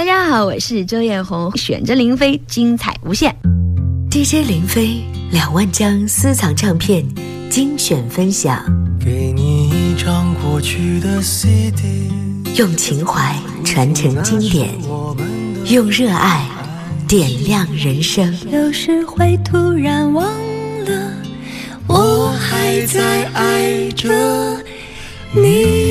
大家好，我是周艳红，选着林飞，精彩无限。DJ 林飞两万张私藏唱片精选分享，给你一张过去的 CD，用情怀传承经典，用热爱点亮人生。有时会突然忘了，我还在爱着你。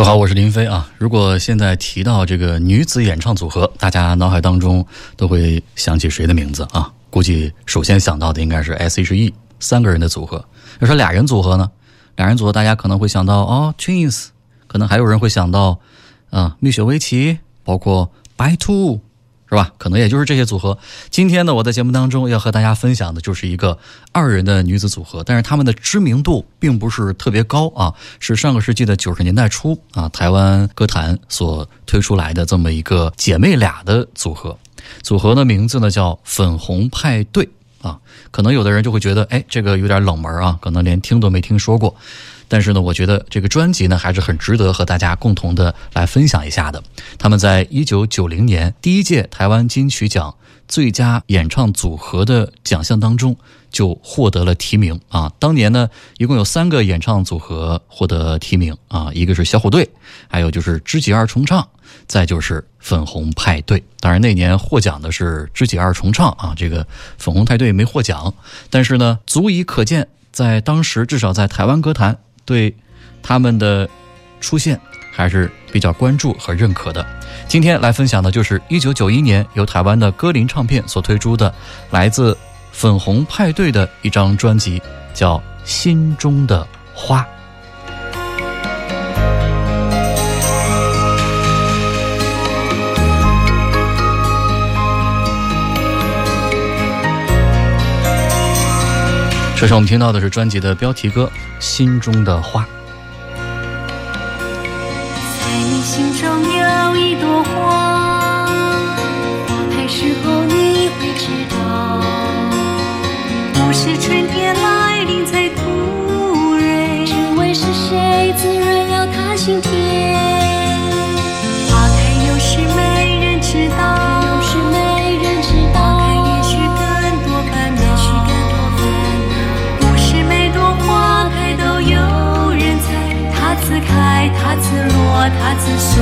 各位好，我是林飞啊。如果现在提到这个女子演唱组合，大家脑海当中都会想起谁的名字啊？估计首先想到的应该是 S.H.E 三个人的组合。要说俩人组合呢，俩人组合大家可能会想到哦，Twins，可能还有人会想到啊，蜜雪薇琪，包括白兔。是吧？可能也就是这些组合。今天呢，我在节目当中要和大家分享的就是一个二人的女子组合，但是他们的知名度并不是特别高啊，是上个世纪的九十年代初啊，台湾歌坛所推出来的这么一个姐妹俩的组合。组合的名字呢叫粉红派对啊，可能有的人就会觉得，哎，这个有点冷门啊，可能连听都没听说过。但是呢，我觉得这个专辑呢还是很值得和大家共同的来分享一下的。他们在一九九零年第一届台湾金曲奖最佳演唱组合的奖项当中就获得了提名啊。当年呢，一共有三个演唱组合获得提名啊，一个是小虎队，还有就是知己二重唱，再就是粉红派对。当然那年获奖的是知己二重唱啊，这个粉红派对没获奖，但是呢，足以可见在当时至少在台湾歌坛。对他们的出现还是比较关注和认可的。今天来分享的就是一九九一年由台湾的歌林唱片所推出的来自粉红派对的一张专辑，叫《心中的花》。这是我们听到的是专辑的标题歌《心中的花》。在你心中有一朵花，花开时候你会知道，不是春天来临才突然，只为是谁滋润了他心。自落，它自酸。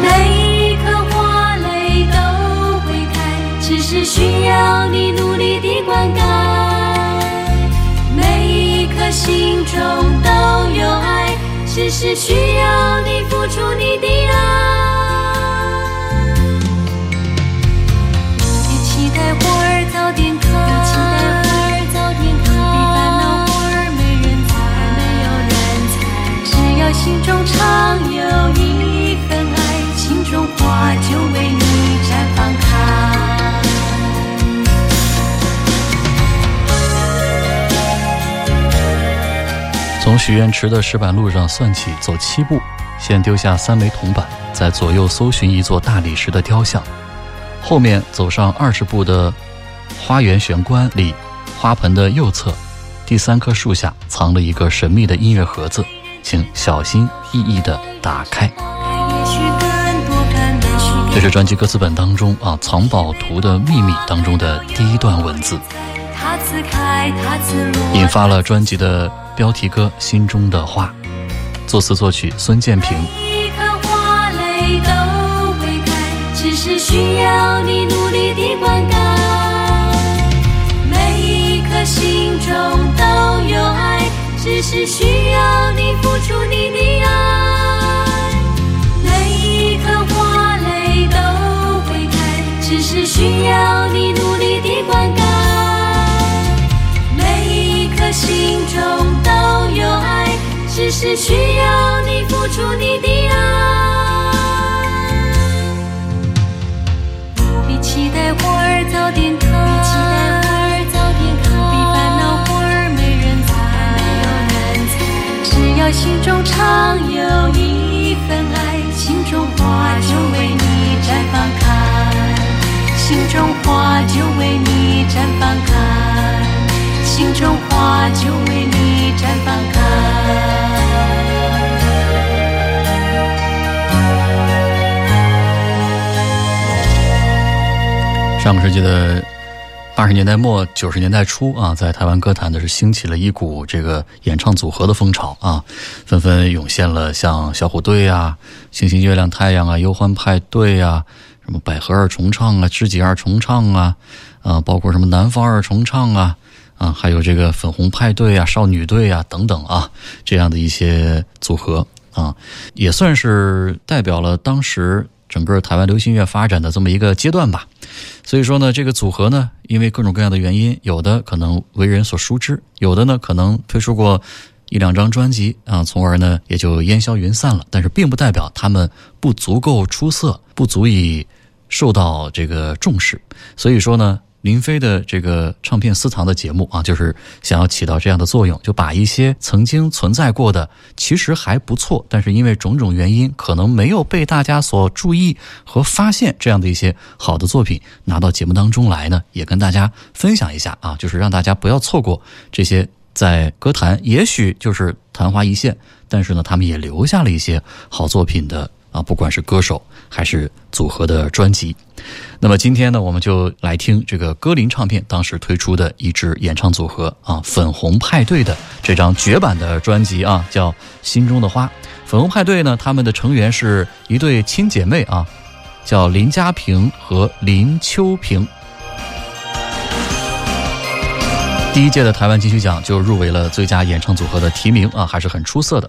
每一颗花蕾都会开，只是需要你努力的灌溉。每一颗心中都有爱，只是需要你付出你的爱。许愿池的石板路上算起，走七步，先丢下三枚铜板，在左右搜寻一座大理石的雕像，后面走上二十步的花园玄关里，花盆的右侧，第三棵树下藏了一个神秘的音乐盒子。请小心翼翼地打开。这是专辑歌词本当中啊，《藏宝图的秘密》当中的第一段文字，引发了专辑的标题歌《心中的话》。作词作曲孙建平。每一颗花蕾都会开，只是需要你努力的灌溉。每一颗心中都有爱。只是需要你付出你的爱，每一颗花蕾都会开。只是需要你努力的灌溉，心中都有爱。只是需要你付出你的爱，不必期待花儿早点开比烦恼花儿没人采只。要心中常有一份爱，心中花就为你绽放开，心中花就为你绽放开，心中上个世纪的八十年代末九十年代初啊，在台湾歌坛呢是兴起了一股这个演唱组合的风潮啊，纷纷涌现了像小虎队啊、星星月亮太阳啊、忧欢派对啊、什么百合二重唱啊、知己二重唱啊，啊，包括什么南方二重唱啊，啊，还有这个粉红派对啊、少女队啊等等啊，这样的一些组合啊，也算是代表了当时。整个台湾流行乐发展的这么一个阶段吧，所以说呢，这个组合呢，因为各种各样的原因，有的可能为人所熟知，有的呢可能推出过一两张专辑啊，从而呢也就烟消云散了。但是并不代表他们不足够出色，不足以受到这个重视。所以说呢。林飞的这个唱片私藏的节目啊，就是想要起到这样的作用，就把一些曾经存在过的，其实还不错，但是因为种种原因，可能没有被大家所注意和发现这样的一些好的作品，拿到节目当中来呢，也跟大家分享一下啊，就是让大家不要错过这些在歌坛也许就是昙花一现，但是呢，他们也留下了一些好作品的。啊，不管是歌手还是组合的专辑，那么今天呢，我们就来听这个歌林唱片当时推出的一支演唱组合啊，粉红派对的这张绝版的专辑啊，叫《心中的花》。粉红派对呢，他们的成员是一对亲姐妹啊，叫林家平和林秋平。第一届的台湾金曲奖就入围了最佳演唱组合的提名啊，还是很出色的。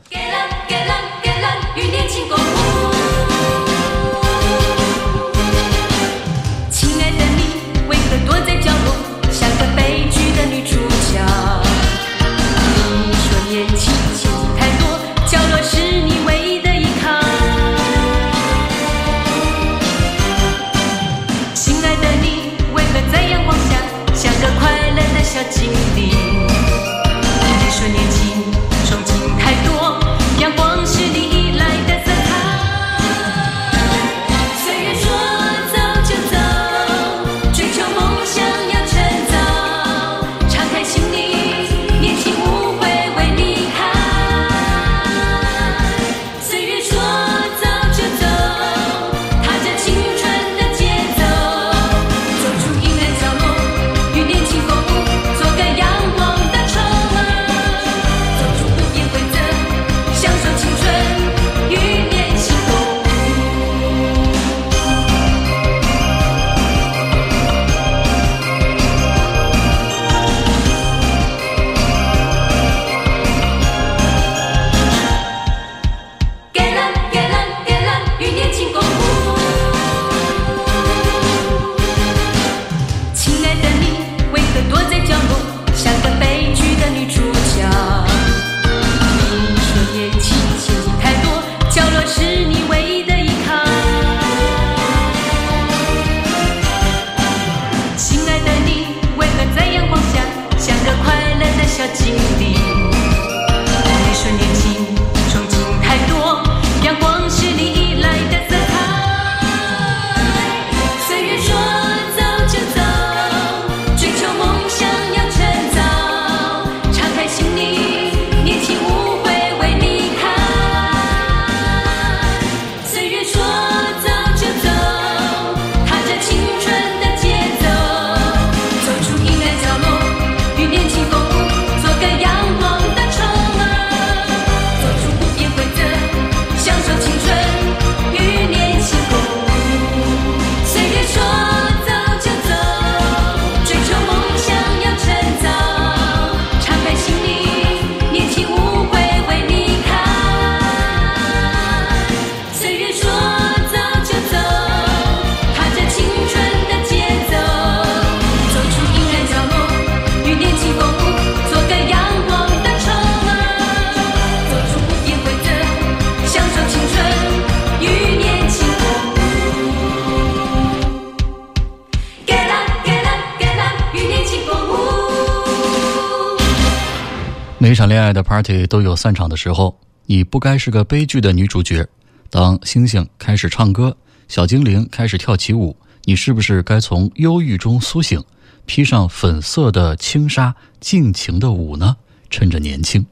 每场恋爱的 party 都有散场的时候，你不该是个悲剧的女主角。当星星开始唱歌，小精灵开始跳起舞，你是不是该从忧郁中苏醒，披上粉色的轻纱，尽情的舞呢？趁着年轻，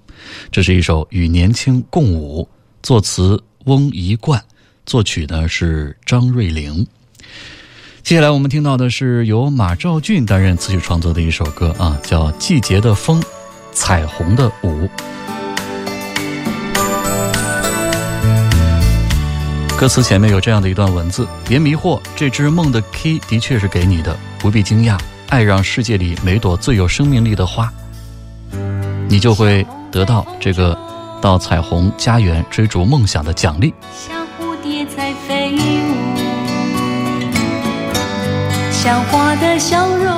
这是一首与年轻共舞，作词翁一贯，作曲呢是张瑞玲。接下来我们听到的是由马兆骏担任词曲创作的一首歌啊，叫《季节的风，彩虹的舞》。歌词前面有这样的一段文字：别迷惑，这只梦的 key 的确是给你的，不必惊讶。爱让世界里每朵最有生命力的花，你就会得到这个到彩虹家园追逐梦想的奖励。像蝴蝶在飞舞，像花的笑容，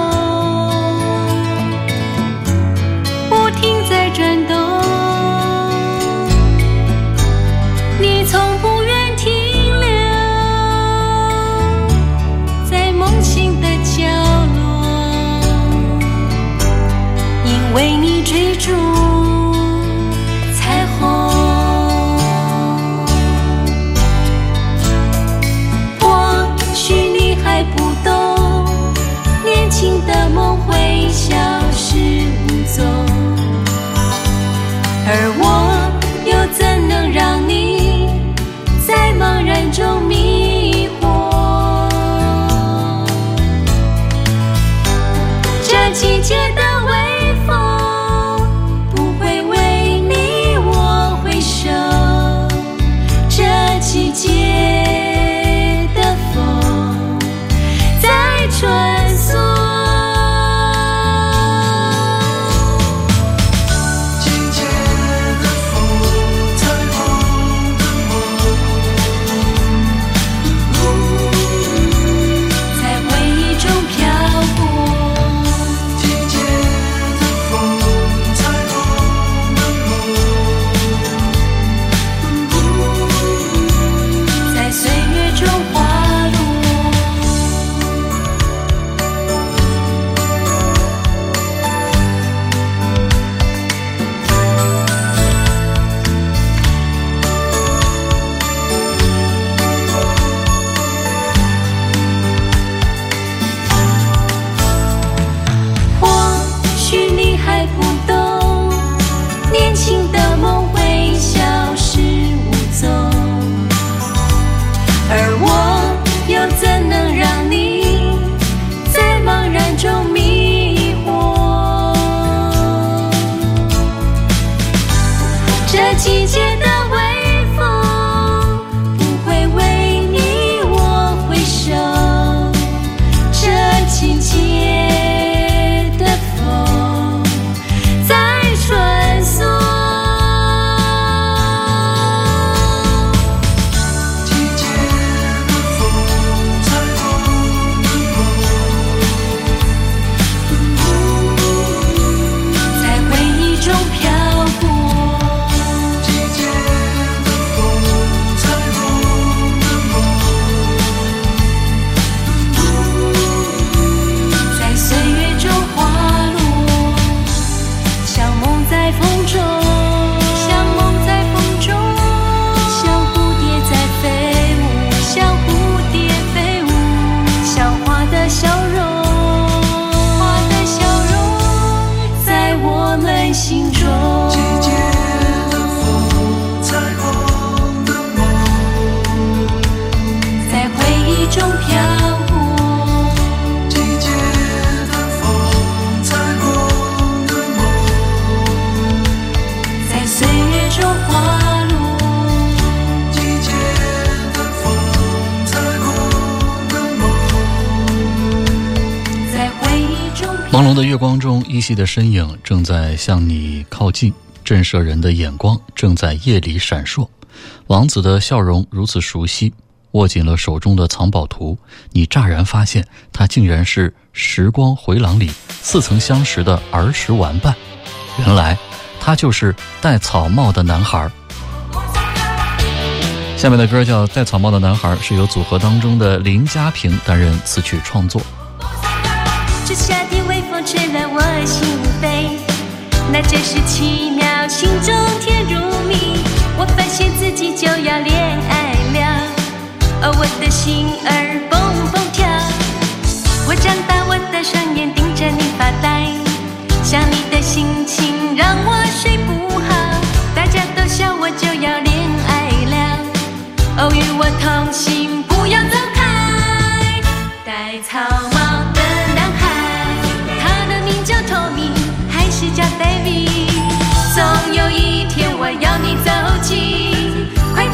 光中，依稀的身影正在向你靠近，震慑人的眼光正在夜里闪烁。王子的笑容如此熟悉，握紧了手中的藏宝图，你乍然发现，他竟然是《时光回廊》里似曾相识的儿时玩伴。原来，他就是戴草帽的男孩。下面的歌叫《戴草帽的男孩》，是由组合当中的林家平担任词曲创作。这夏天微风吹乱我心扉，那真是奇妙，心中甜如蜜。我发现自己就要恋爱了，哦，我的心儿蹦蹦跳。我张大我的双眼盯着你发呆，想你的心情让我睡不好。大家都笑我就要恋爱了，哦，与我同行，不要走开。戴草帽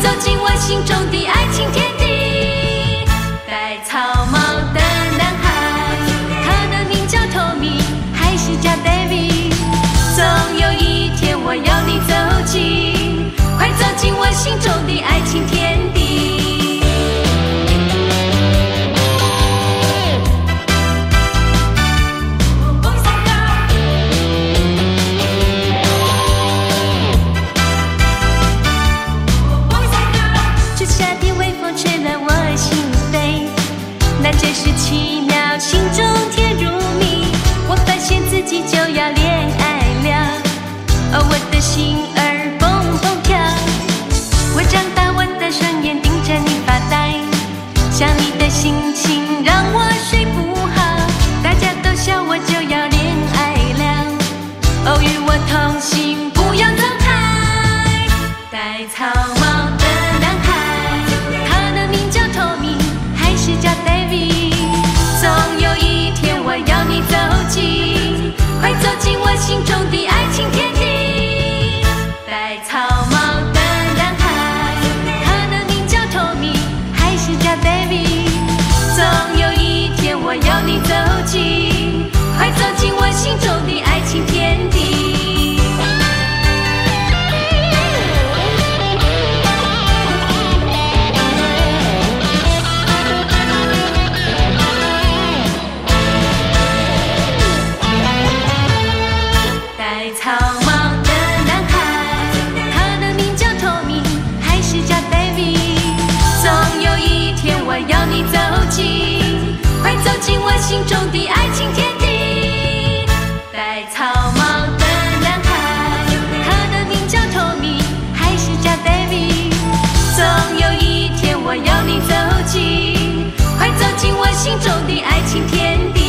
走进我心中的爱情天地。戴草帽的男孩，他的名叫托米还是叫 David。总有一天我要你走进，快走进我心中的爱情天地。哦，我的心儿蹦蹦跳。我张大我的双眼盯着你发呆，想你的心情让我睡不好。大家都笑我就要恋爱了，哦，与我同行，不要走开。戴草帽的男孩，他的名叫 Tommy，还是叫 David。总有一天我要你走进，快走进我心中的心中的爱情天地。戴草帽的男孩，他的名叫 Tommy，还是叫 Baby？。总有一天我要你走进，快走进我心中的爱情天地。快走进我心中的爱情天地。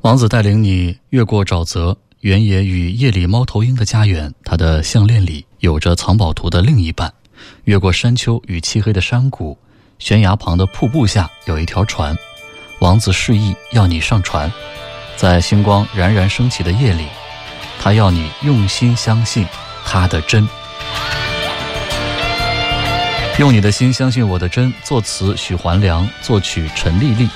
王子带领你越过沼泽，原野与夜里猫头鹰的家园。他的项链里有着藏宝图的另一半。越过山丘与漆黑的山谷，悬崖旁的瀑布下有一条船。王子示意要你上船，在星光冉冉升起的夜里，他要你用心相信他的真。用你的心相信我的真。作词许环良，作曲陈丽丽。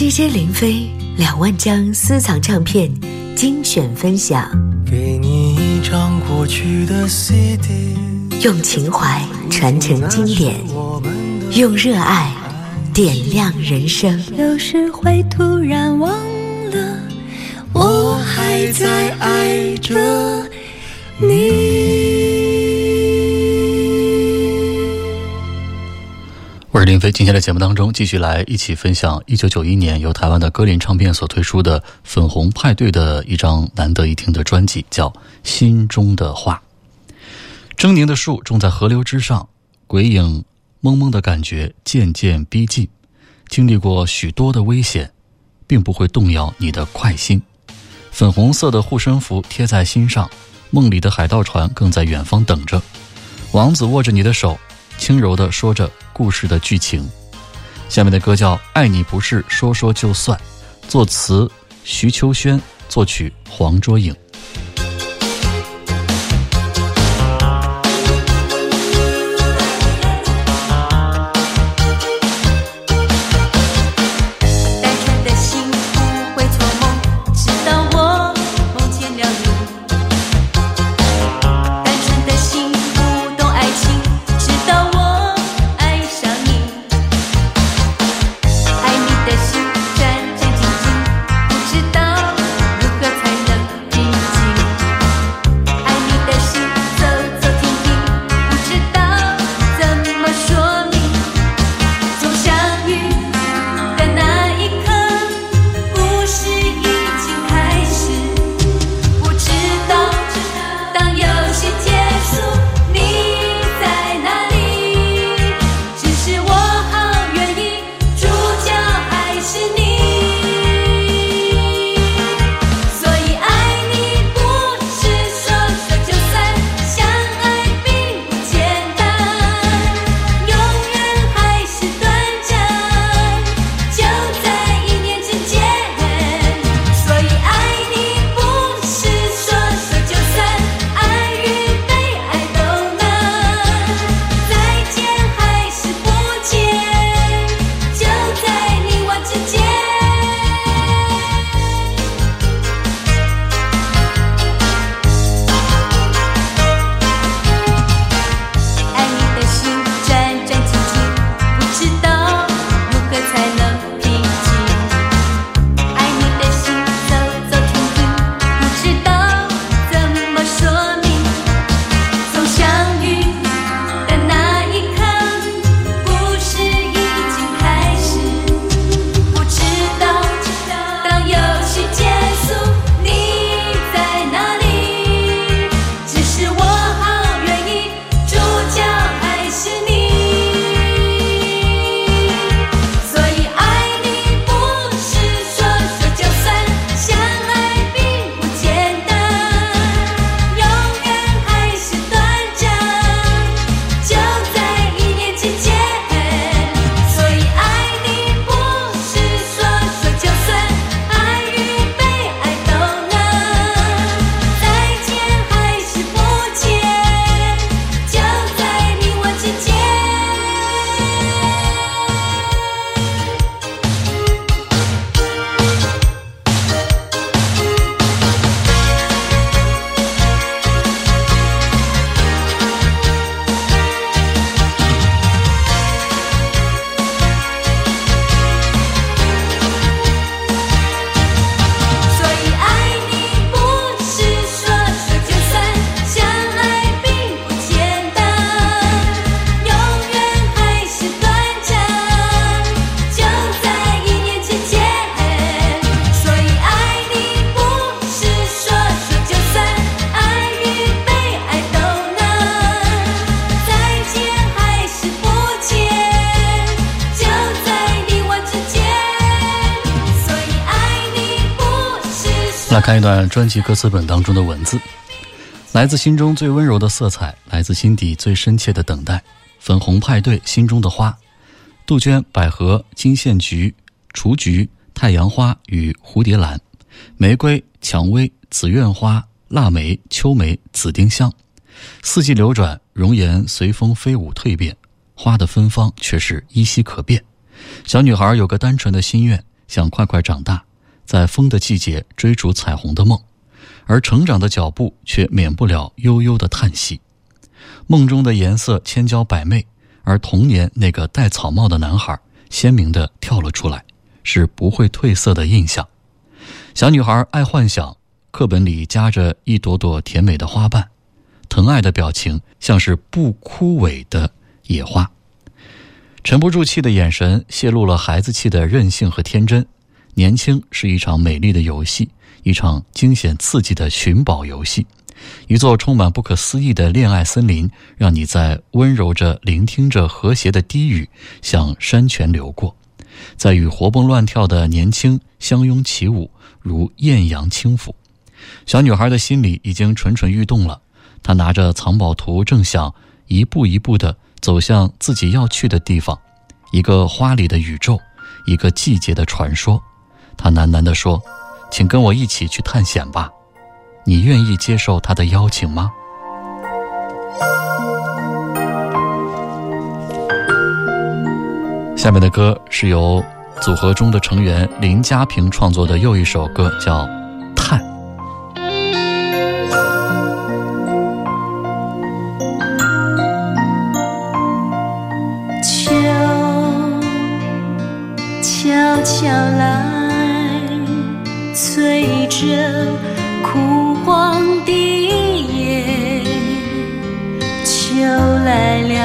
DJ 林飞两万张私藏唱片精选分享，给你一张过去的 CD，用情怀传承经典，用热爱点亮人生。有时会突然忘了，我还在爱着你。我是林飞，今天的节目当中继续来一起分享一九九一年由台湾的歌林唱片所推出的《粉红派对》的一张难得一听的专辑，叫《心中的话》。狰狞的树种在河流之上，鬼影蒙蒙的感觉渐渐逼近。经历过许多的危险，并不会动摇你的快心。粉红色的护身符贴在心上，梦里的海盗船更在远方等着。王子握着你的手，轻柔地说着故事的剧情。下面的歌叫《爱你不是说说就算》，作词徐秋轩，作曲黄卓颖。看一段专辑歌词本当中的文字，来自心中最温柔的色彩，来自心底最深切的等待。粉红派对，心中的花，杜鹃、百合、金线菊、雏菊、太阳花与蝴蝶兰，玫瑰、蔷薇、紫苑花、腊梅、秋梅、紫丁香，四季流转，容颜随风飞舞蜕变，花的芬芳却是依稀可辨。小女孩有个单纯的心愿，想快快长大，在风的季节追逐彩虹的梦，而成长的脚步却免不了悠悠的叹息。梦中的颜色千娇百媚，而童年那个戴草帽的男孩鲜明地跳了出来，是不会褪色的印象。小女孩爱幻想，课本里夹着一朵朵甜美的花瓣，疼爱的表情像是不枯萎的野花。沉不住气的眼神泄露了孩子气的任性和天真。年轻是一场美丽的游戏，一场惊险刺激的寻宝游戏，一座充满不可思议的恋爱森林，让你在温柔着聆听着和谐的低语向山泉流过，在与活蹦乱跳的年轻相拥起舞，如艳阳轻抚。小女孩的心里已经蠢蠢欲动了，她拿着藏宝图，正想一步一步地走向自己要去的地方，一个花里的宇宙，一个季节的传说。他喃喃地说：“请跟我一起去探险吧，你愿意接受他的邀请吗？”下面的歌是由组合中的成员林家平创作的又一首歌，叫《叹》。秋悄悄来，催着枯黄的叶。秋来了，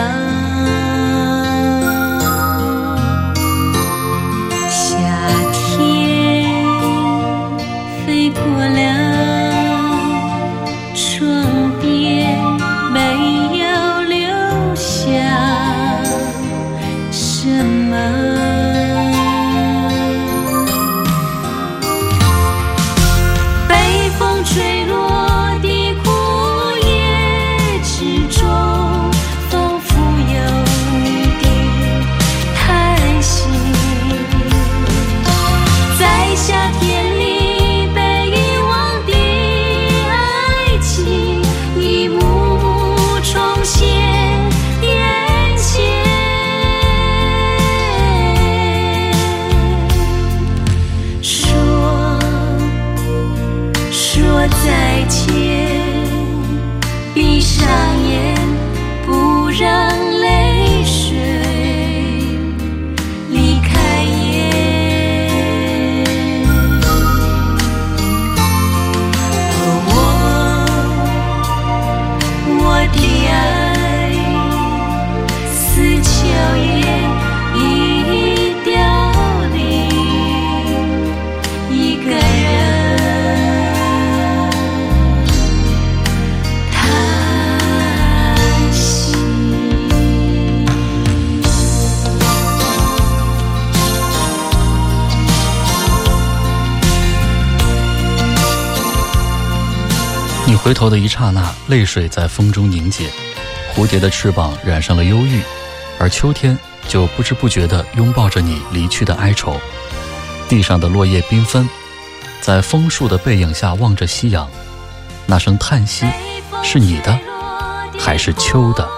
回头的一刹那，泪水在风中凝结，蝴蝶的翅膀染上了忧郁，而秋天就不知不觉地拥抱着你离去的哀愁。地上的落叶缤纷，在枫树的背影下望着夕阳，那声叹息是你的，还是秋的？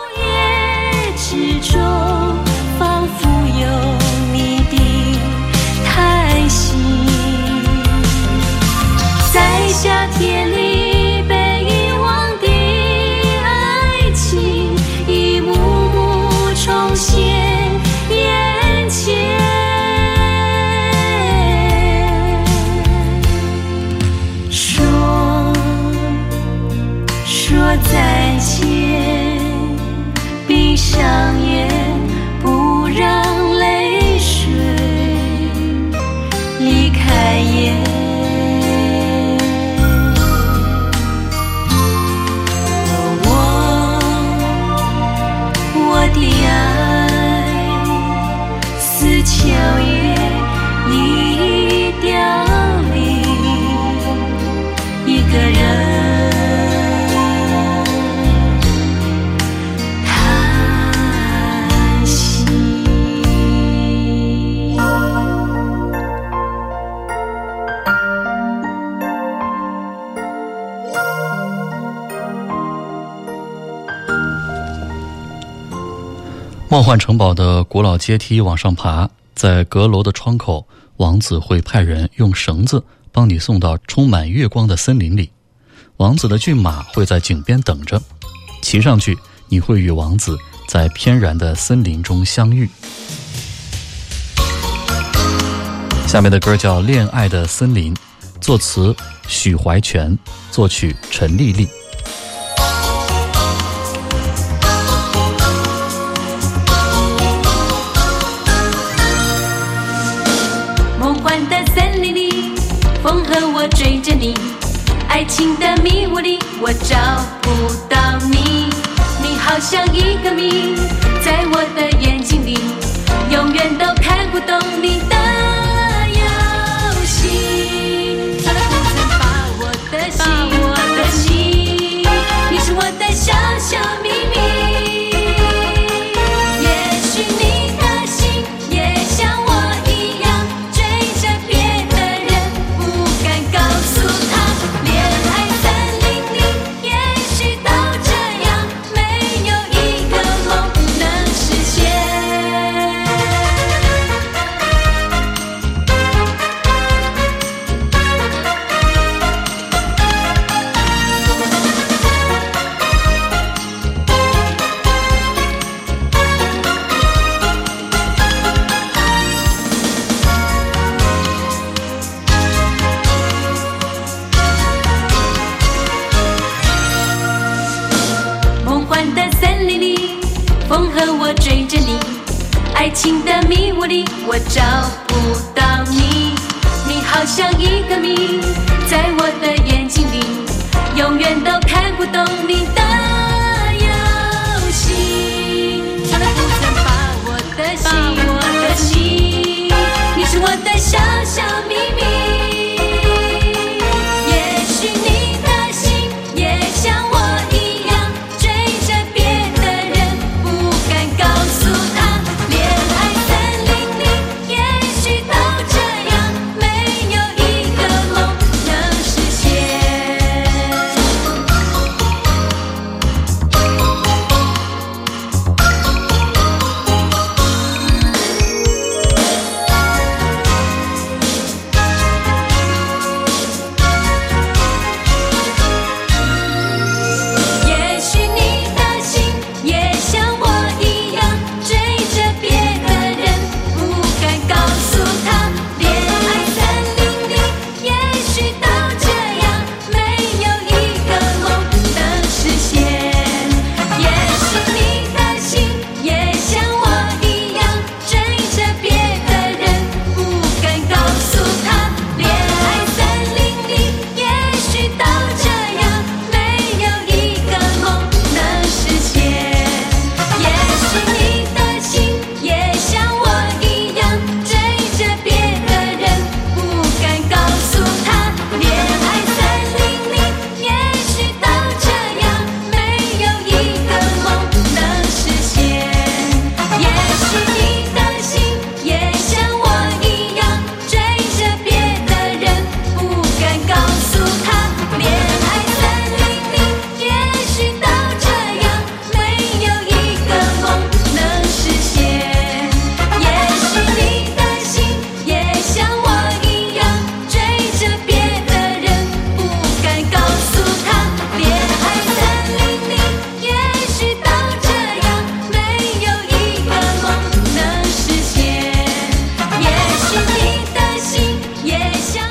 换城堡的古老阶梯往上爬，在阁楼的窗口，王子会派人用绳子帮你送到充满月光的森林里。王子的骏马会在井边等着，骑上去，你会与王子在翩然的森林中相遇。下面的歌叫《恋爱的森林》，作词许怀全，作曲陈丽丽。心的迷雾里，我找不到你。你好像一个谜。小米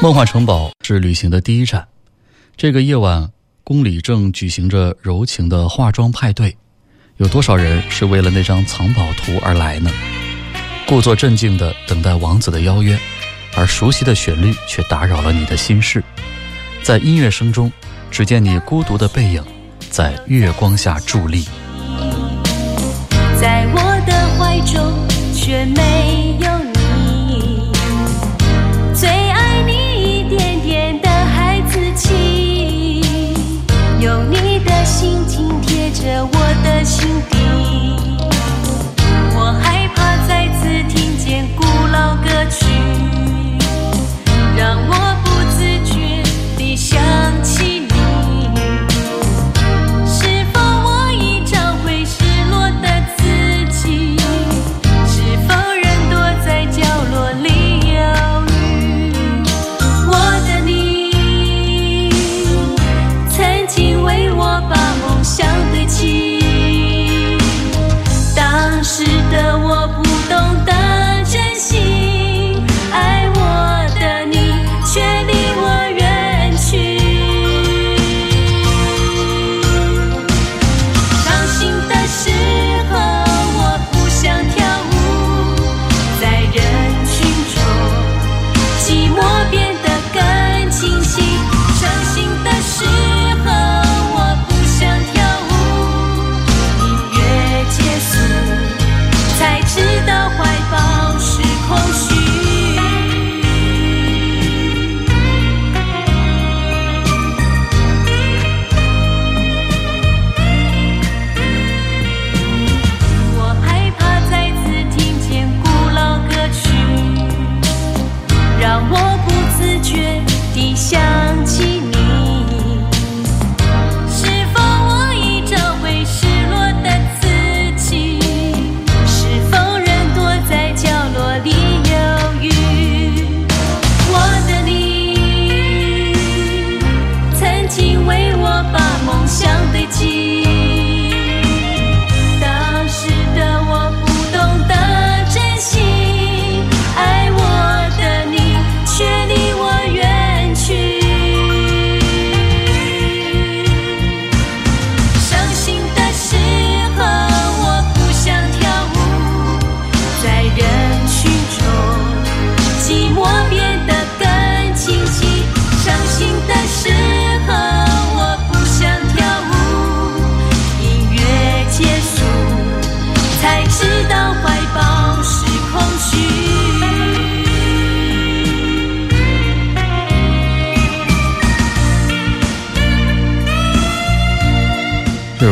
梦幻城堡是旅行的第一站，这个夜晚宫里正举行着柔情的化妆派对，有多少人是为了那张藏宝图而来呢？故作镇静的等待王子的邀约，而熟悉的旋律却打扰了你的心事。在音乐声中，只见你孤独的背影在月光下伫立。在我的怀中却没。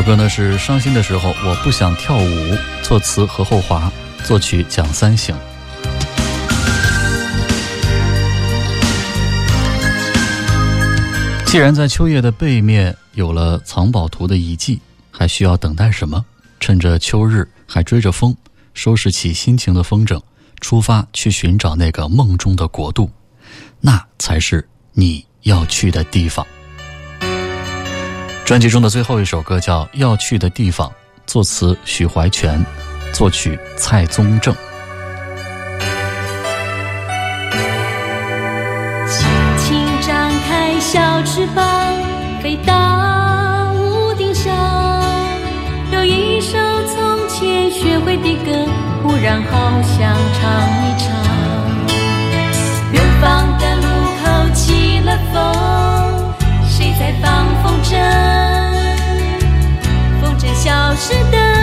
歌呢是伤心的时候，我不想跳舞，作词何厚华，作曲蒋三省。既然在秋叶的背面有了藏宝图的遗迹，还需要等待什么？趁着秋日还追着风，收拾起心情的风筝，出发去寻找那个梦中的国度，那才是你要去的地方。专辑中的最后一首歌叫《要去的地方》，作词许怀全，作曲蔡宗正。轻轻张开小翅膀，飞到屋顶上。有一首从前学会的歌，忽然好想唱一唱。远方在放风筝？风筝消失的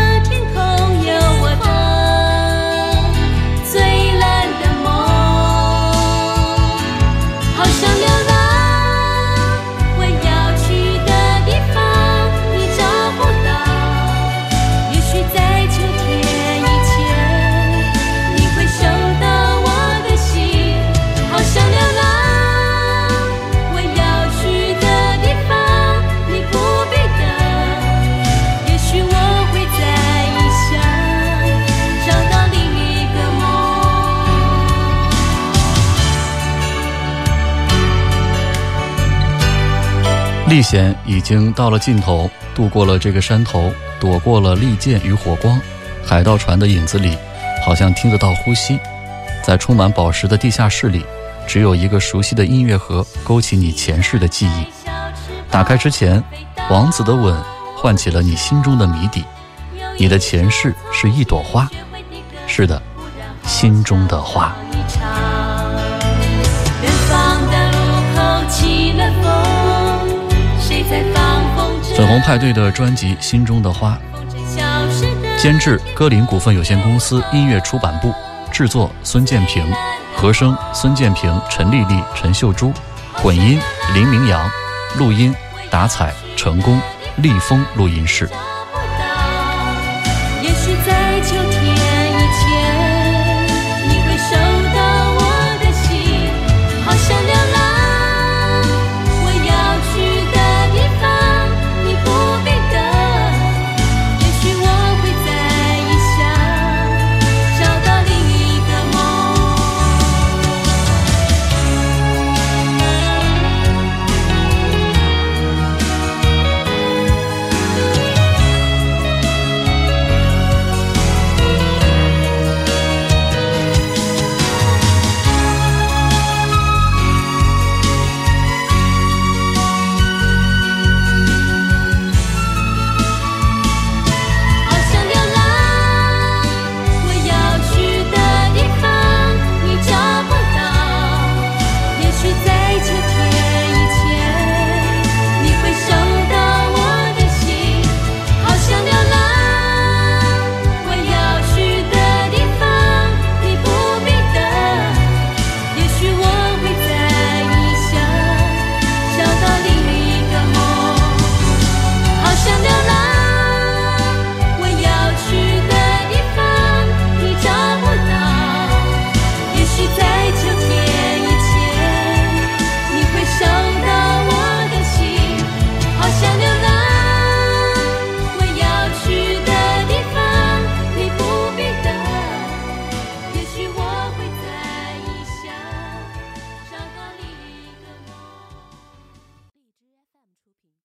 历险已经到了尽头，渡过了这个山头，躲过了利剑与火光。海盗船的影子里，好像听得到呼吸。在充满宝石的地下室里，只有一个熟悉的音乐盒勾起你前世的记忆。打开之前，王子的吻唤起了你心中的谜底。你的前世是一朵花，是的，心中的花。粉红派对的专辑《心中的花》，监制歌林股份有限公司音乐出版部，制作孙建平，和声孙建平、陈丽丽、陈秀珠，混音林明阳，录音达彩成功立丰录音室。